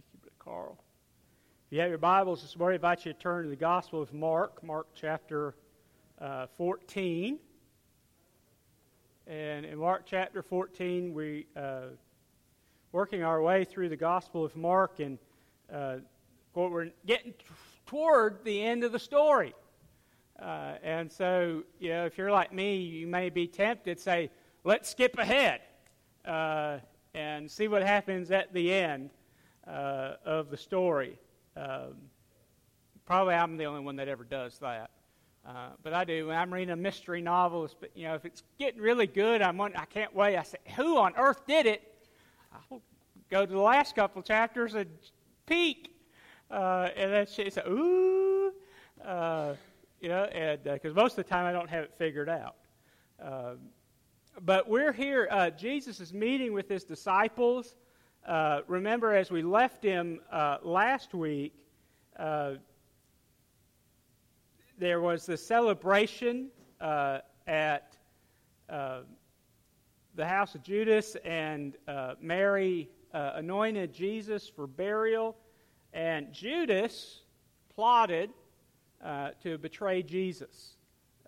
Thank you, Brother Carl. If you have your Bibles this morning, I invite you to turn to the Gospel of Mark, Mark chapter uh, 14. And in Mark chapter 14, we uh, working our way through the Gospel of Mark, and uh, we're getting toward the end of the story. Uh, and so, you know, if you're like me, you may be tempted to say, let's skip ahead uh, and see what happens at the end uh, of the story. Um, probably I'm the only one that ever does that. Uh, but I do. When I'm reading a mystery novel, you know, if it's getting really good, I'm I can't wait. I say, who on earth did it? I'll go to the last couple chapters and peek. Uh, and then she said, ooh. Uh, you know, and because uh, most of the time I don't have it figured out. Um, but we're here. Uh, Jesus is meeting with his disciples. Uh, remember, as we left him uh, last week, uh, there was the celebration uh, at uh, the house of Judas, and Mary anointed Jesus for burial. And Judas plotted to betray Jesus.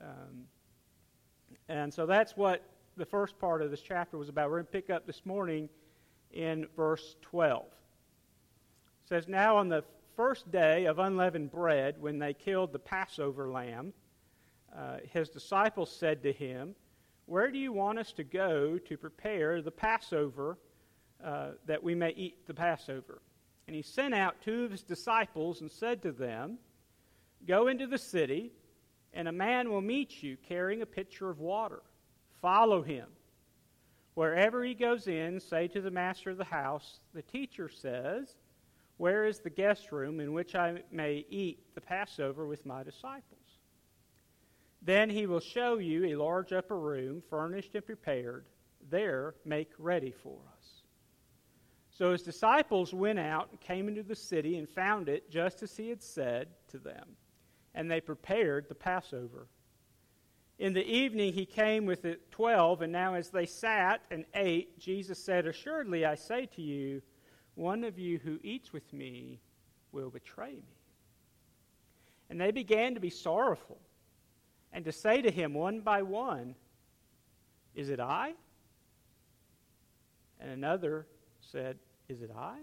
Um, and so that's what the first part of this chapter was about. We're going to pick up this morning in verse 12. It says, Now on the first day of unleavened bread, when they killed the Passover lamb, uh, his disciples said to him, Where do you want us to go to prepare the Passover uh, that we may eat the Passover? And he sent out two of his disciples and said to them, Go into the city, and a man will meet you carrying a pitcher of water. Follow him. Wherever he goes in, say to the master of the house, The teacher says, Where is the guest room in which I may eat the Passover with my disciples? Then he will show you a large upper room, furnished and prepared. There make ready for us. So his disciples went out and came into the city and found it just as he had said to them. And they prepared the Passover. In the evening he came with the twelve, and now as they sat and ate, Jesus said, Assuredly I say to you, one of you who eats with me will betray me. And they began to be sorrowful, and to say to him one by one, Is it I? And another said, Is it I?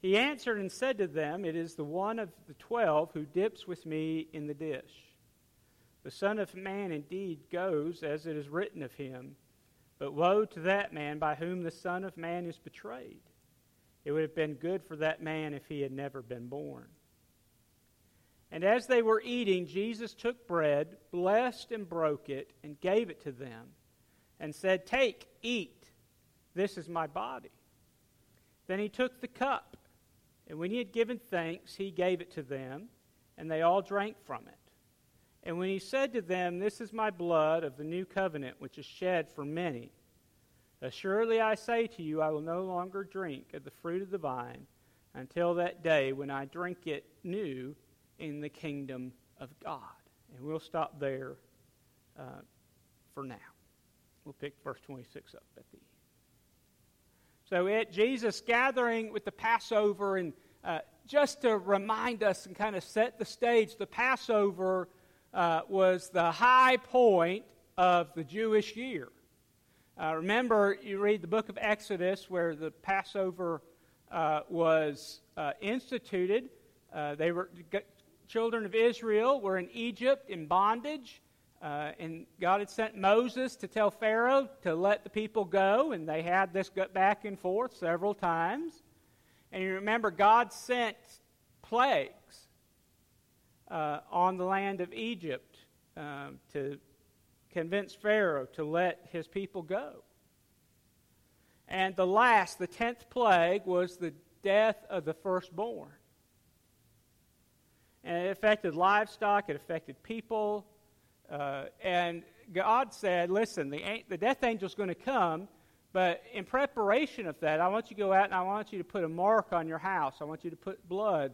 He answered and said to them, It is the one of the twelve who dips with me in the dish. The Son of Man indeed goes as it is written of him, but woe to that man by whom the Son of Man is betrayed. It would have been good for that man if he had never been born. And as they were eating, Jesus took bread, blessed and broke it, and gave it to them, and said, Take, eat, this is my body. Then he took the cup, and when he had given thanks, he gave it to them, and they all drank from it. And when he said to them, This is my blood of the new covenant, which is shed for many, assuredly I say to you, I will no longer drink of the fruit of the vine until that day when I drink it new in the kingdom of God. And we'll stop there uh, for now. We'll pick verse 26 up at the end. so at Jesus gathering with the Passover, and uh, just to remind us and kind of set the stage, the Passover uh, was the high point of the Jewish year. Uh, remember, you read the book of Exodus where the Passover uh, was uh, instituted. Uh, they were children of Israel were in Egypt in bondage, uh, and God had sent Moses to tell Pharaoh to let the people go, and they had this back and forth several times. And you remember, God sent plagues uh, on the land of Egypt um, to convince Pharaoh to let his people go. And the last, the tenth plague, was the death of the firstborn. And it affected livestock, it affected people. Uh, and God said, Listen, the, the death angel is going to come, but in preparation of that, I want you to go out and I want you to put a mark on your house. I want you to put blood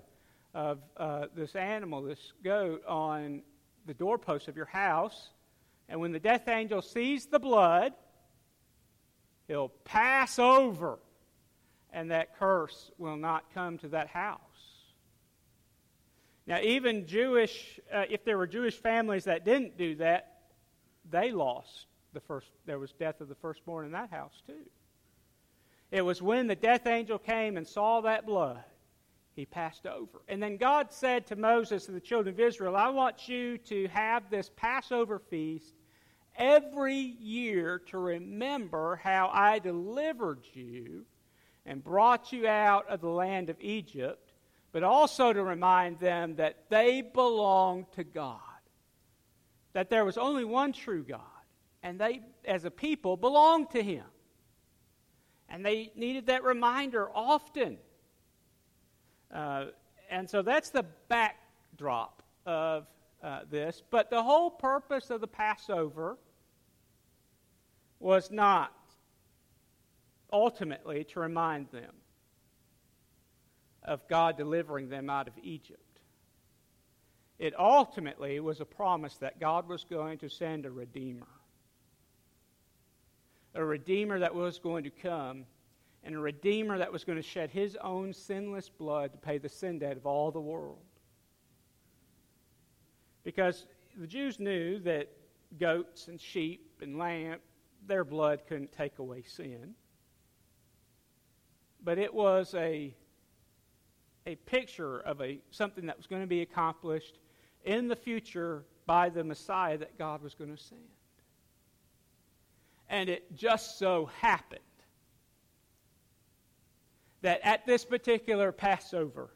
of uh, this animal, this goat, on the doorpost of your house. And when the death angel sees the blood, he'll pass over and that curse will not come to that house. Now, even Jewish, uh, if there were Jewish families that didn't do that, they lost the first, there was death of the firstborn in that house too. It was when the death angel came and saw that blood, he passed over. And then God said to Moses and the children of Israel, I want you to have this Passover feast every year to remember how I delivered you and brought you out of the land of Egypt, but also to remind them that they belong to God. That there was only one true God, and they, as a people, belonged to Him. And they needed that reminder often. Uh, and so that's the backdrop of uh, this. But the whole purpose of the Passover was not ultimately to remind them of God delivering them out of Egypt. It ultimately was a promise that God was going to send a Redeemer. A Redeemer that was going to come, and a Redeemer that was going to shed his own sinless blood to pay the sin debt of all the world. Because the Jews knew that goats and sheep and lamb, their blood couldn't take away sin but it was a, a picture of a, something that was going to be accomplished in the future by the Messiah that God was going to send. And it just so happened that at this particular Passover,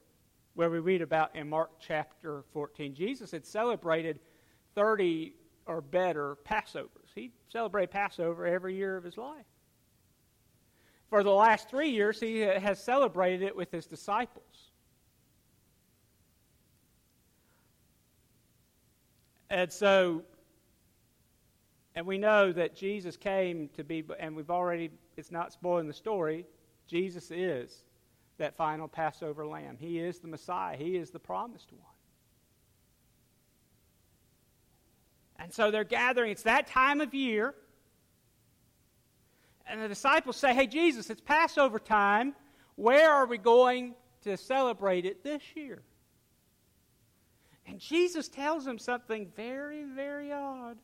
where we read about in Mark chapter 14, Jesus had celebrated 30 or better Passovers. He celebrated Passover every year of his life. For the last three years, he has celebrated it with his disciples. And so, and we know that Jesus came to be, and we've already, it's not spoiling the story, Jesus is that final Passover lamb. He is the Messiah, He is the promised one. And so they're gathering, it's that time of year and the disciples say, Hey, Jesus, it's Passover time. Where are we going to celebrate it this year? And Jesus tells them something very, very odd.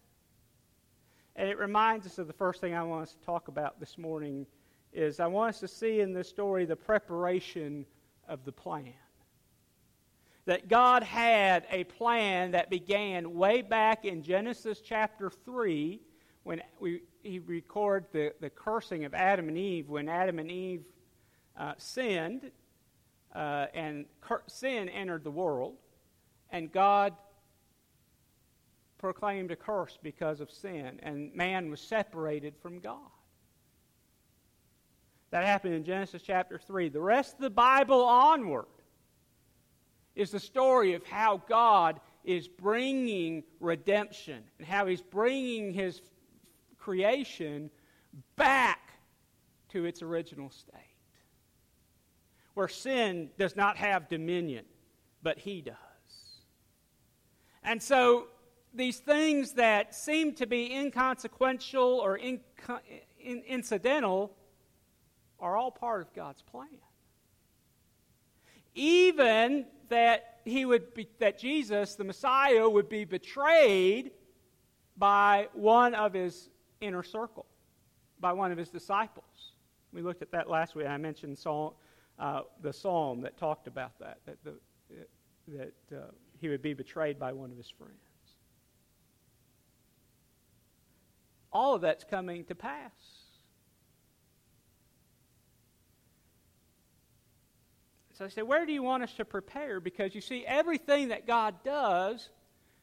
And it reminds us of the first thing I want us to talk about this morning is I want us to see in this story the preparation of the plan. That God had a plan that began way back in Genesis chapter 3 when we, he records the, the cursing of Adam and Eve when Adam and Eve uh, sinned uh, and cur- sin entered the world, and God proclaimed a curse because of sin, and man was separated from God. That happened in Genesis chapter 3. The rest of the Bible onward is the story of how God is bringing redemption and how He's bringing His creation back to its original state. Where sin does not have dominion, but he does. And so these things that seem to be inconsequential or in, incidental are all part of God's plan. Even that he would be, that Jesus, the Messiah, would be betrayed by one of his inner circle by one of his disciples. We looked at that last week. I mentioned psalm, uh, the psalm that talked about that, that, the, that uh, he would be betrayed by one of his friends. All of that's coming to pass. So I said, Where do you want us to prepare? Because you see, everything that God does,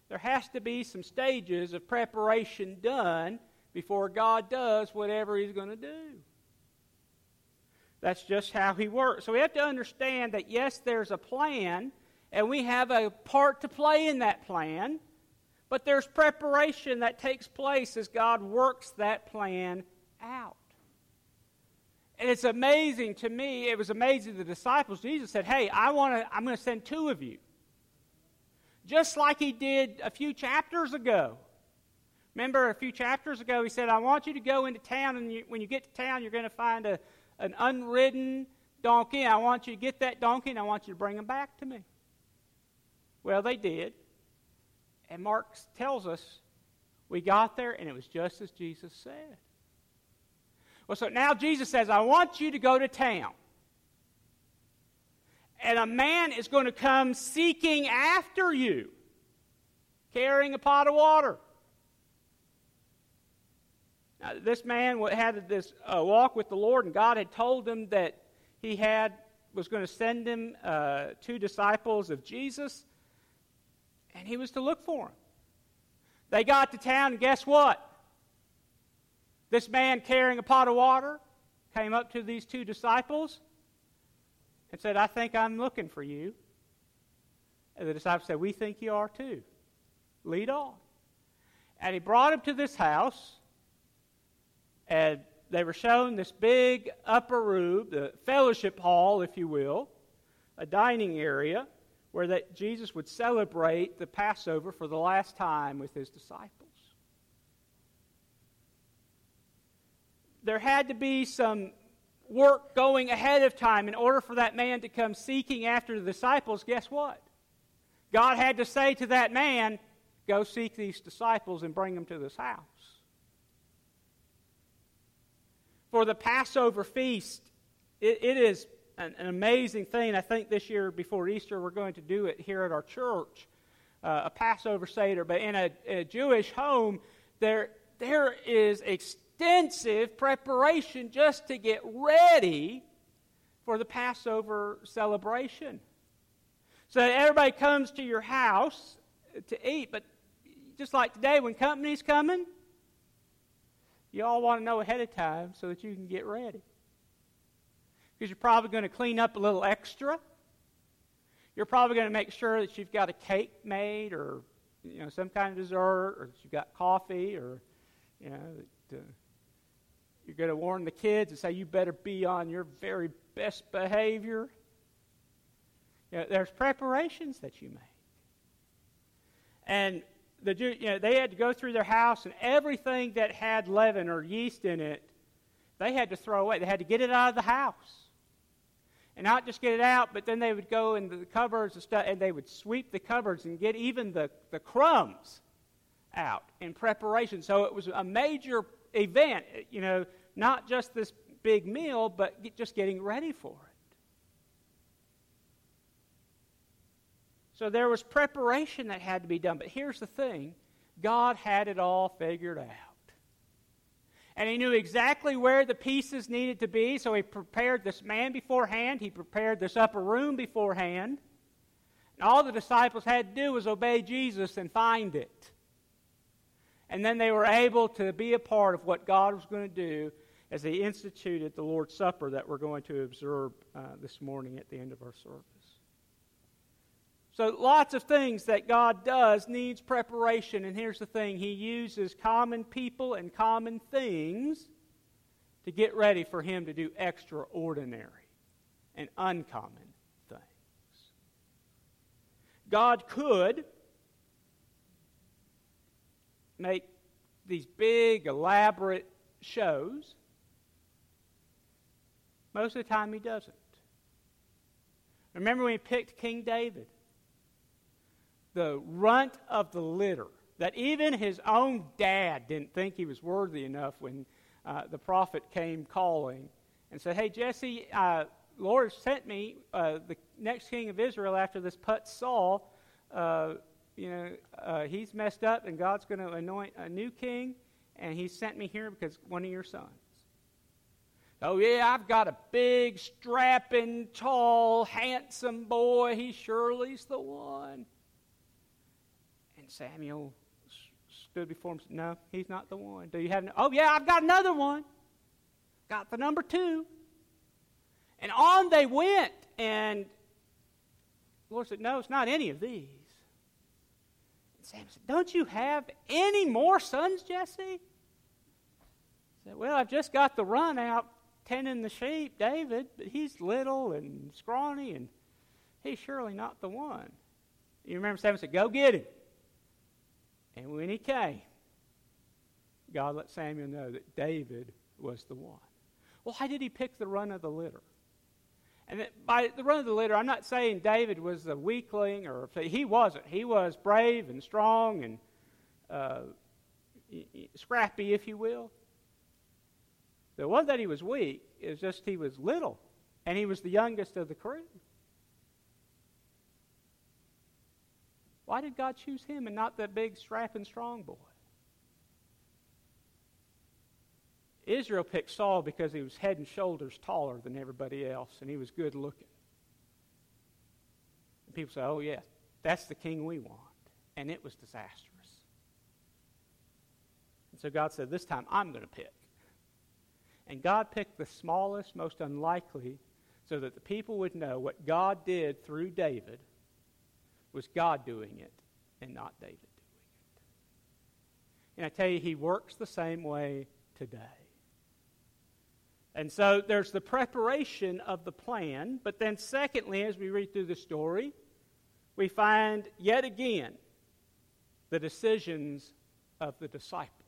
there has to be some stages of preparation done before God does whatever He's going to do. That's just how He works. So we have to understand that, yes, there's a plan, and we have a part to play in that plan, but there's preparation that takes place as God works that plan out. And it's amazing to me, it was amazing to the disciples. Jesus said, Hey, I want to, I'm going to send two of you. Just like he did a few chapters ago. Remember a few chapters ago, he said, I want you to go into town, and you, when you get to town, you're going to find a, an unridden donkey, I want you to get that donkey, and I want you to bring him back to me. Well, they did. And Mark tells us we got there, and it was just as Jesus said. Well, so now Jesus says, I want you to go to town. And a man is going to come seeking after you, carrying a pot of water. Now, this man had this uh, walk with the Lord, and God had told him that he had was going to send him uh, two disciples of Jesus, and he was to look for him. They got to town, and guess what? This man carrying a pot of water came up to these two disciples and said, I think I'm looking for you. And the disciples said, We think you are too. Lead on. And he brought him to this house, and they were shown this big upper room, the fellowship hall, if you will, a dining area where that Jesus would celebrate the Passover for the last time with his disciples. There had to be some work going ahead of time in order for that man to come seeking after the disciples. Guess what? God had to say to that man, Go seek these disciples and bring them to this house. For the Passover feast, it, it is an, an, amazing thing. I think this year before Easter, we're going to do it here at our church, uh, a Passover Seder. But in a, a Jewish home, there, there is extensive preparation just to get ready for the Passover celebration. So everybody comes to your house to eat, but just like today, when company's coming, you all want to know ahead of time so that you can get ready because you're probably going to clean up a little extra. You're probably going to make sure that you've got a cake made or you know some kind of dessert or that you've got coffee or you know that, uh, you're going to warn the kids and say you better be on your very best behavior. You know, there's preparations that you make. And the you know, they had to go through their house and everything that had leaven or yeast in it, they had to throw away. They had to get it out of the house and not just get it out, but then they would go into the cupboards and stuff, and they would sweep the cupboards and get even the, the crumbs out in preparation. So it was a major event, you know, not just this big meal, but just getting ready for it. So there was preparation that had to be done. But here's the thing God had it all figured out and he knew exactly where the pieces needed to be, so he prepared this man beforehand. He prepared this upper room beforehand. And all the disciples had to do was obey Jesus and find it. And then they were able to be a part of what God was going to do as they instituted the Lord's Supper that we're going to observe uh, this morning at the end of our service. So lots of things that God does needs preparation and here's the thing he uses common people and common things to get ready for him to do extraordinary and uncommon things. God could make these big elaborate shows. Most of the time he doesn't. Remember when he picked King David? the runt of the litter. That even his own dad didn't think he was worthy enough when uh, the prophet came calling and said, Hey, Jesse, uh, Lord sent me, uh, the next king of Israel after this put Saul. Uh, you know, uh, he's messed up, and God's going to anoint a new king, and he sent me here because one of your sons. Oh, yeah, I've got a big, strapping, tall, handsome boy. He surely's the one. And Samuel stood before him. No, he's not the one. Do you have? No? Oh, yeah, I've got another one. Got the number two. And on they went, and the Lord said, "No, it's not any of these." And Samuel said, "Don't you have any more sons, Jesse?" He said, "Well, I've just got the run out tending the sheep, David, but he's little and scrawny, and he's surely not the one." You remember Samuel said, "Go get him." And when he came, God let Samuel know that David was the one. Well, why did he pick the run of the litter? And by the run of the litter, I'm not saying David was a weakling, or he wasn't. He was brave and strong and uh, scrappy, if you will. The one that he was weak is just he was little, and he was the youngest of the crew. Why did God choose him and not that big, strapping, strong boy? Israel picked Saul because he was head and shoulders taller than everybody else, and he was good looking. And people say, oh, yeah, that's the king we want. And it was disastrous. And so God said, this time I'm going to pick. And God picked the smallest, most unlikely, so that the people would know what God did through David was God doing it and not David doing it. And I tell you, he works the same way today. And so there's the preparation of the plan, but then, secondly, as we read through the story, we find yet again the decisions of the disciples.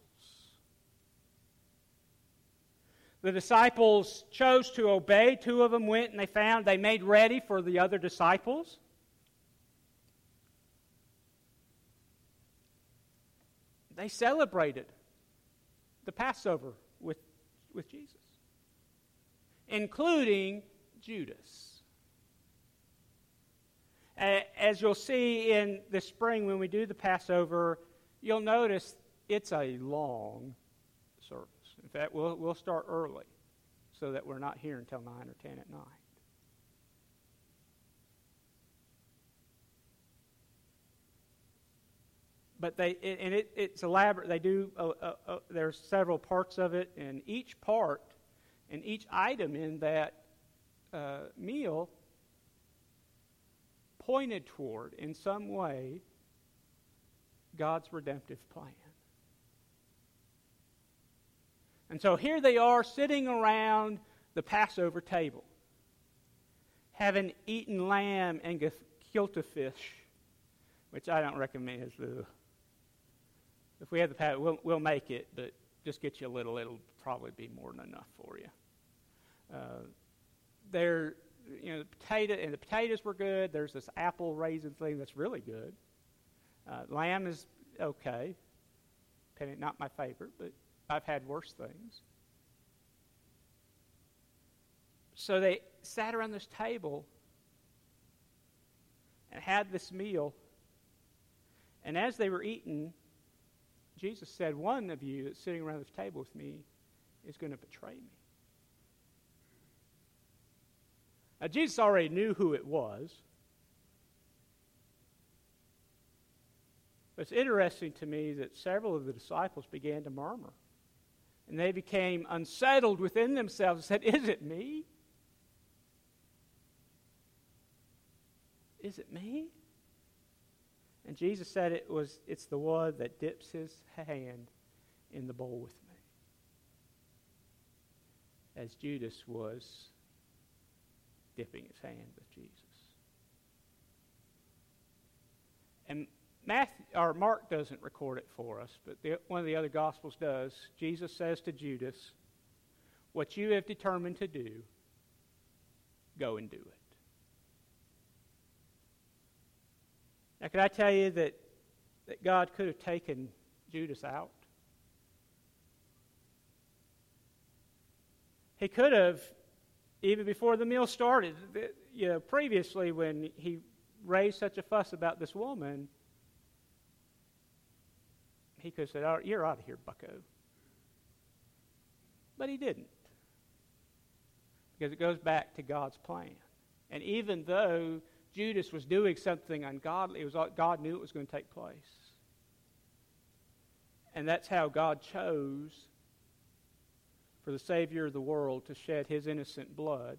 The disciples chose to obey. Two of them went and they found, they made ready for the other disciples. They celebrated the Passover with, with Jesus including Judas. As you'll see in the spring when we do the Passover, you'll notice it's a long service. Fact, we'll, we'll start early so that we're not here until 9 or 10 at night. But they, and it, it's elaborate. They do, uh, uh, uh, there's several parts of it, and each part and each item in that uh, meal pointed toward, in some way, God's redemptive plan. And so here they are sitting around the Passover table, having eaten lamb and gefilte fish, which I don't recommend. If we have the Passover, we'll, we'll make it, but just get you a little. It'll probably be more than enough for you. Uh, there, you know, the potato and the potatoes were good. There's this apple raisin thing that's really good. Uh, lamb is okay, not my favorite, but I've had worse things. So they sat around this table and had this meal. And as they were eating, Jesus said, One of you that's sitting around this table with me is going to betray me. Now, Jesus already knew who it was. But it's interesting to me that several of the disciples began to murmur. And they became unsettled within themselves and said, Is it me? Is it me? And Jesus said it was it's the one that dips his hand in the bowl with me. As Judas was dipping his hand with Jesus. And Matthew, or Mark doesn't record it for us, but the, one of the other Gospels does. Jesus says to Judas, What you have determined to do, go and do it. Now, can I tell you that, that God could have taken Judas out? He could have even before the meal started, you know, previously when he raised such a fuss about this woman, he could have said, oh, You're out of here, bucko. But he didn't. Because it goes back to God's plan. And even though Judas was doing something ungodly, it was God knew it was going to take place. And that's how God chose for the Savior of the world to shed his innocent blood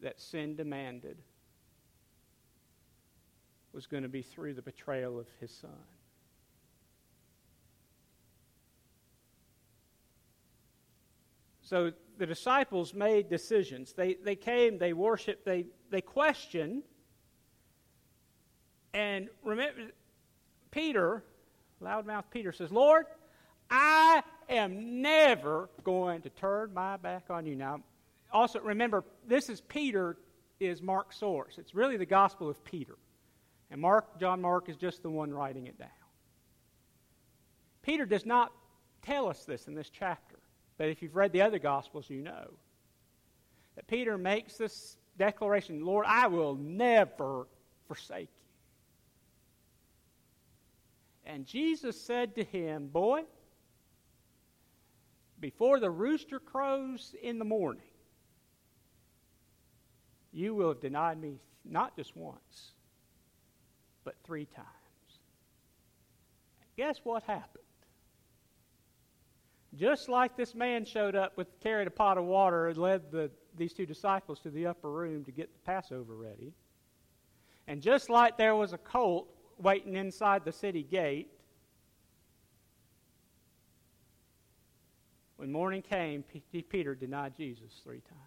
that sin demanded was going to be through the betrayal of his son. So the disciples made decisions. They, they came, they worshiped, they, they questioned. And remember, Peter, loudmouth Peter says, Lord, I am never going to turn my back on you. Now, also remember, this is Peter is Mark's source. It's really the Gospel of Peter. And Mark, John Mark, is just the one writing it down. Peter does not tell us this in this chapter, but if you've read the other Gospels, you know that Peter makes this declaration Lord, I will never forsake you. And Jesus said to him, Boy, before the rooster crows in the morning, you will have denied me not just once, but three times. Guess what happened? Just like this man showed up with carried a pot of water and led the, these two disciples to the upper room to get the Passover ready, and just like there was a colt waiting inside the city gate, when morning came, Peter denied Jesus three times.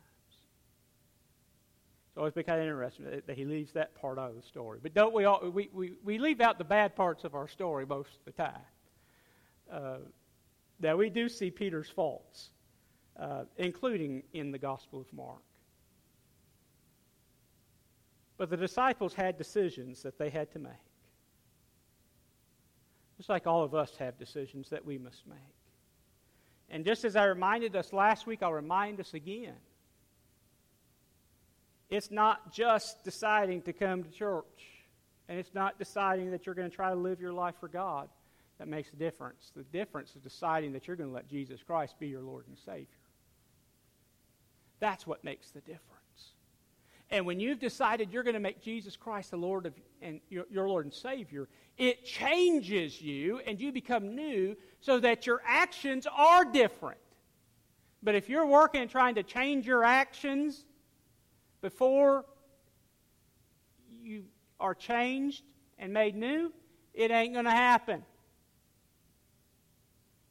It's always been kind of interesting that he leaves that part out of the story. But don't we all, we, we, we leave out the bad parts of our story most of the time. Uh, now, we do see Peter's faults, uh, including in the Gospel of Mark. But the disciples had decisions that they had to make. Just like all of us have decisions that we must make. And just as I reminded us last week, I'll remind us again. It's not just deciding to come to church, and it's not deciding that you're going to try to live your life for God that makes a difference. The difference is deciding that you're going to let Jesus Christ be your Lord and Savior. That's what makes the difference. And when you've decided you're going to make Jesus Christ the Lord of, and your, your Lord and Savior, it changes you and you become new so that your actions are different. But if you're working and trying to change your actions before you are changed and made new, it ain't going to happen.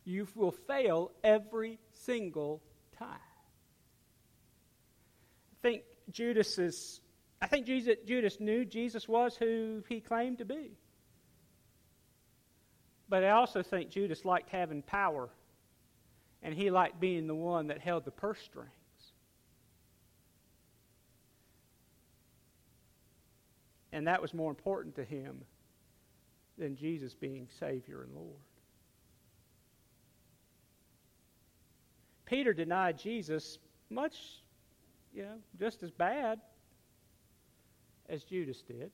You will fail every single time. I think Judas is, I think Jesus, Judas knew Jesus was who he claimed to be. But I also think Judas liked having power, and he liked being the one that held the purse strings. And that was more important to him than Jesus being Savior and Lord. Peter denied Jesus much you know, just as bad as Judas did.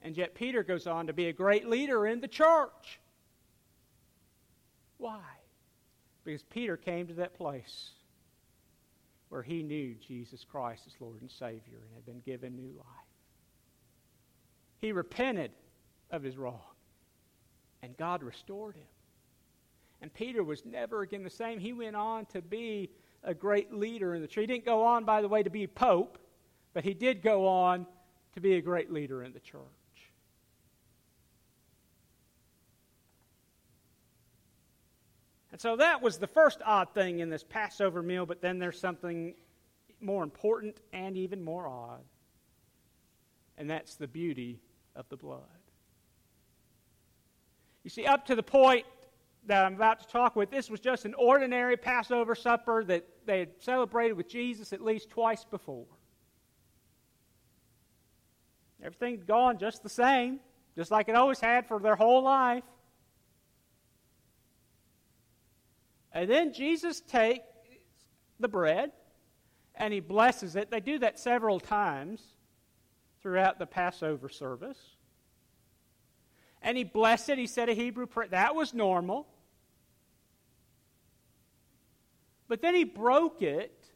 And yet Peter goes on to be a great leader in the church. Why? Because Peter came to that place where he knew Jesus Christ as Lord and Savior and had been given new life. He repented of his wrong, and God restored him. And Peter was never again the same. He went on to be a great leader in the church. He didn't go on, by the way, to be pope, but he did go on to be a great leader in the church. And so that was the first odd thing in this Passover meal, but then there's something more important and even more odd. And that's the beauty of the blood. You see, up to the point that I'm about to talk with, this was just an ordinary Passover supper that they had celebrated with Jesus at least twice before. Everything's gone just the same, just like it always had for their whole life. And then Jesus takes the bread and he blesses it. They do that several times throughout the Passover service. And he blessed it. He said a Hebrew prayer. That was normal. But then he broke it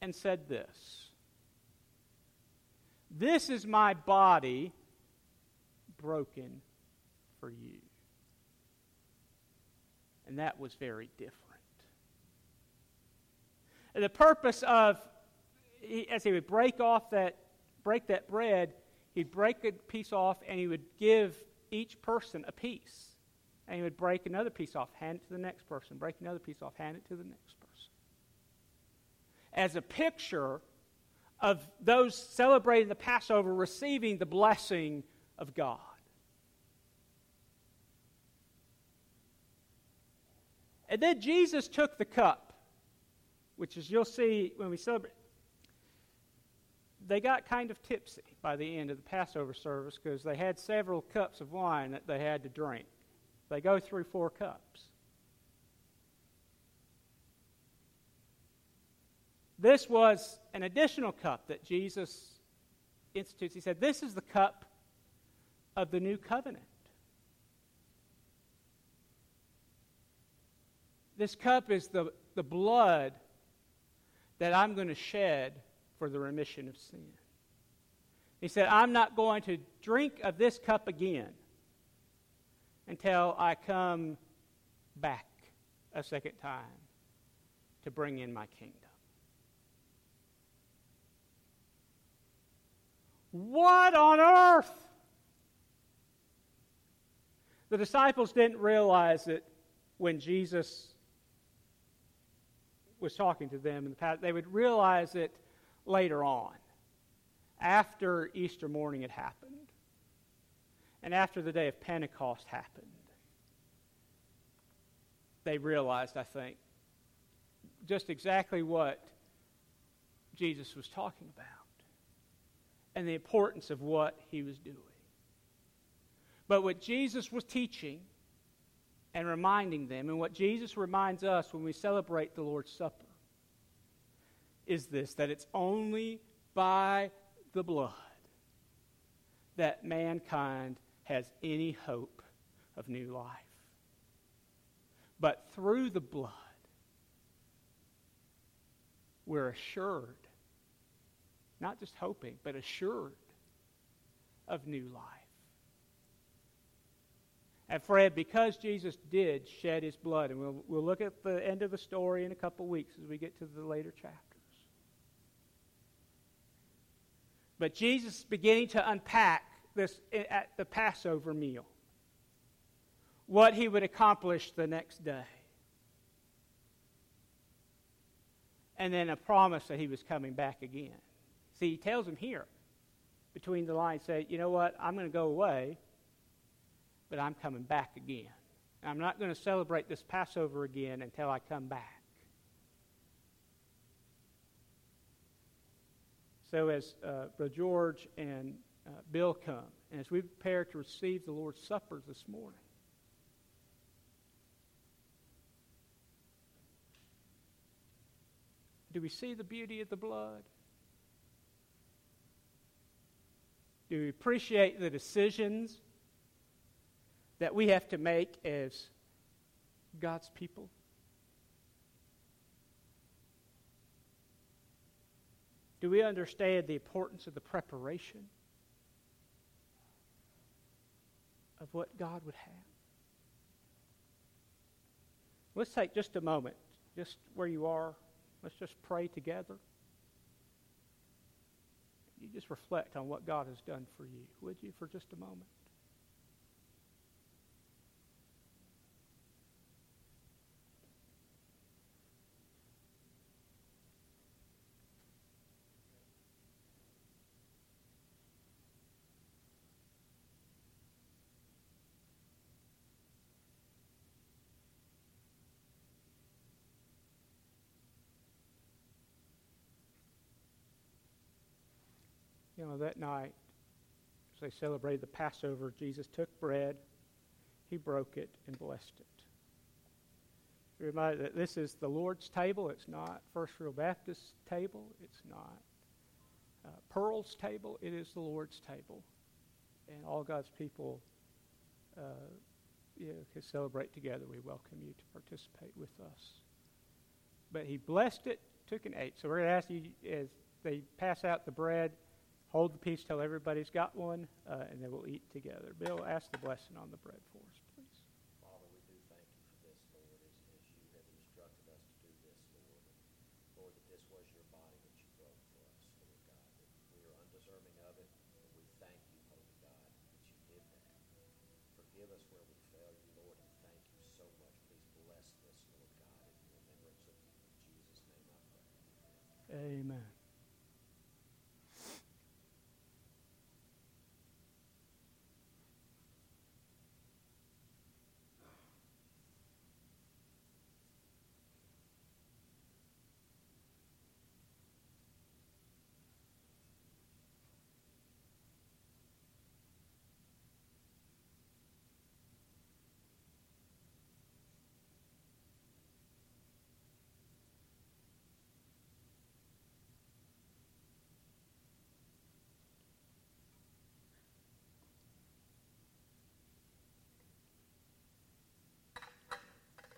and said this This is my body broken for you. And that was very different. And the purpose of, as he would break off that, break that bread, he'd break a piece off and he would give each person a piece and he would break another piece off, hand it to the next person, break another piece off, hand it to the next person. As a picture of those celebrating the Passover receiving the blessing of God. And then Jesus took the cup which is you'll see when we celebrate. They got kind of tipsy by the end of the Passover service because they had several cups of wine that they had to drink. They go through four cups. This was an additional cup that Jesus institutes. He said, This is the cup of the new covenant. This cup is the, the blood that I'm going to shed for the remission of sin. He said, I'm not going to drink of this cup again until I come back a second time to bring in my kingdom. What on earth? The disciples didn't realize it when Jesus was talking to them in the past. They would realize it later on, after Easter morning had happened, and after the day of Pentecost happened. They realized, I think, just exactly what Jesus was talking about and the importance of what he was doing. But what Jesus was teaching and reminding them, and what Jesus reminds us when we celebrate the Lord's Supper, is this that it's only by the blood that mankind has any hope of new life. But through the blood, we're assured, not just hoping, but assured of new life. And Fred, because Jesus did shed his blood, and we'll, we'll look at the end of the story in a couple weeks as we get to the later chapters. But Jesus is beginning to unpack this at the Passover meal, what he would accomplish the next day. And then a promise that he was coming back again. See, he tells him here, between the lines, say, you know what, I'm going to go away but I'm coming back again. I'm not going to celebrate this Passover again until I come back. So, as uh, Brother George and uh, Bill come, and as we prepare to receive the Lord's Supper this morning, do we see the beauty of the blood? Do we appreciate the decisions that we have to make as God's people? Do we understand the importance of the preparation of what God would have? Let's take just a moment, just where you are. Let's just pray together. You just reflect on what God has done for you, would you, for just a moment? Know, that night, as they celebrated the Passover, Jesus took bread, he broke it, and blessed it. Remember that this is the Lord's table. It's not First Real Baptist table. It's not uh, Pearl's table. It is the Lord's table. And all God's people uh, you know, can celebrate together. We welcome you to participate with us. But he blessed it, took and ate. So we're going to ask you as they pass out the bread hold the piece till everybody's got one, uh, and then we'll eat together. Bill, ask the blessing on the bread for us, please. Father, we do thank you for this, Lord, as, as you have instructed us to do this, Lord. Lord, that this was your body that you broke for us, Lord God, that we are undeserving of it, and we thank you, Holy God, that you did that. Forgive us where we fail you, Lord, and thank you so much. Please bless this, Lord God, in remembrance of you. In Jesus' name I pray. Amen.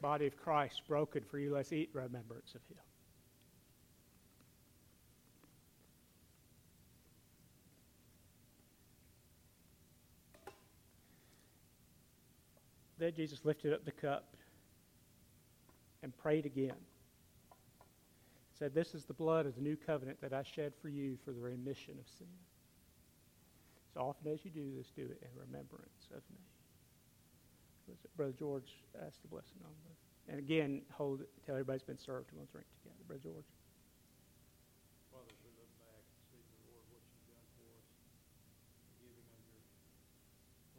Body of Christ broken for you. Let's eat remembrance of him. Then Jesus lifted up the cup and prayed again. Said, This is the blood of the new covenant that I shed for you for the remission of sin. As often as you do this, do it in remembrance of me. Brother George asked the blessing on this. And again, hold until everybody's been served and we'll drink together. Brother George. Father, as we look back and see the Lord what you've done for us, giving of your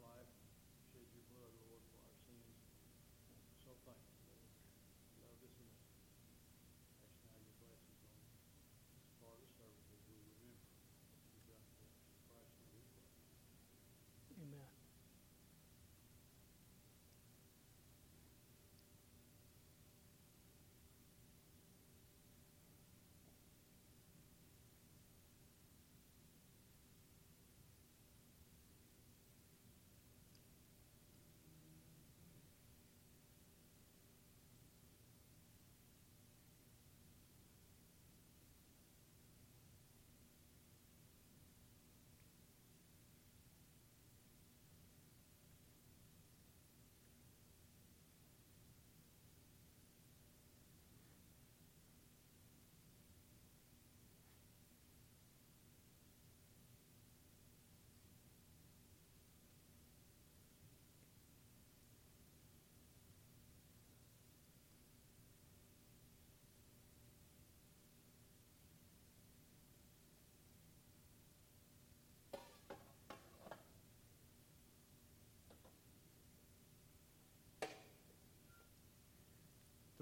life, shed your blood, Lord, for our sins. So thankful, Lord. Love this message. Ask now your blessings on this part of the service as we remember what you've done for us. In Christ's name we pray. Amen.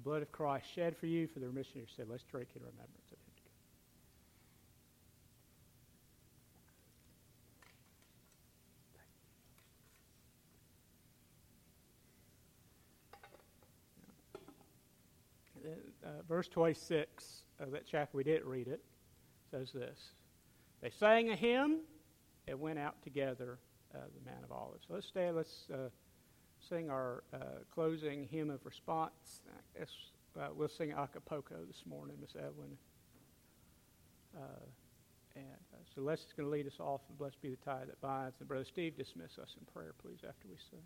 The blood of Christ shed for you for the remission of your sin. Let's drink in remembrance of him. Uh, verse 26 of that chapter, we didn't read it, says this. They sang a hymn and went out together, uh, the Mount of Olives. So let's stand, let's uh, sing our uh, closing hymn of response. I guess uh, we'll sing a cappella this morning, Miss Evelyn. Uh, and uh, Celeste is going to lead us off, and blessed be the tie that binds. And Brother Steve, dismiss us in prayer, please, after we sing.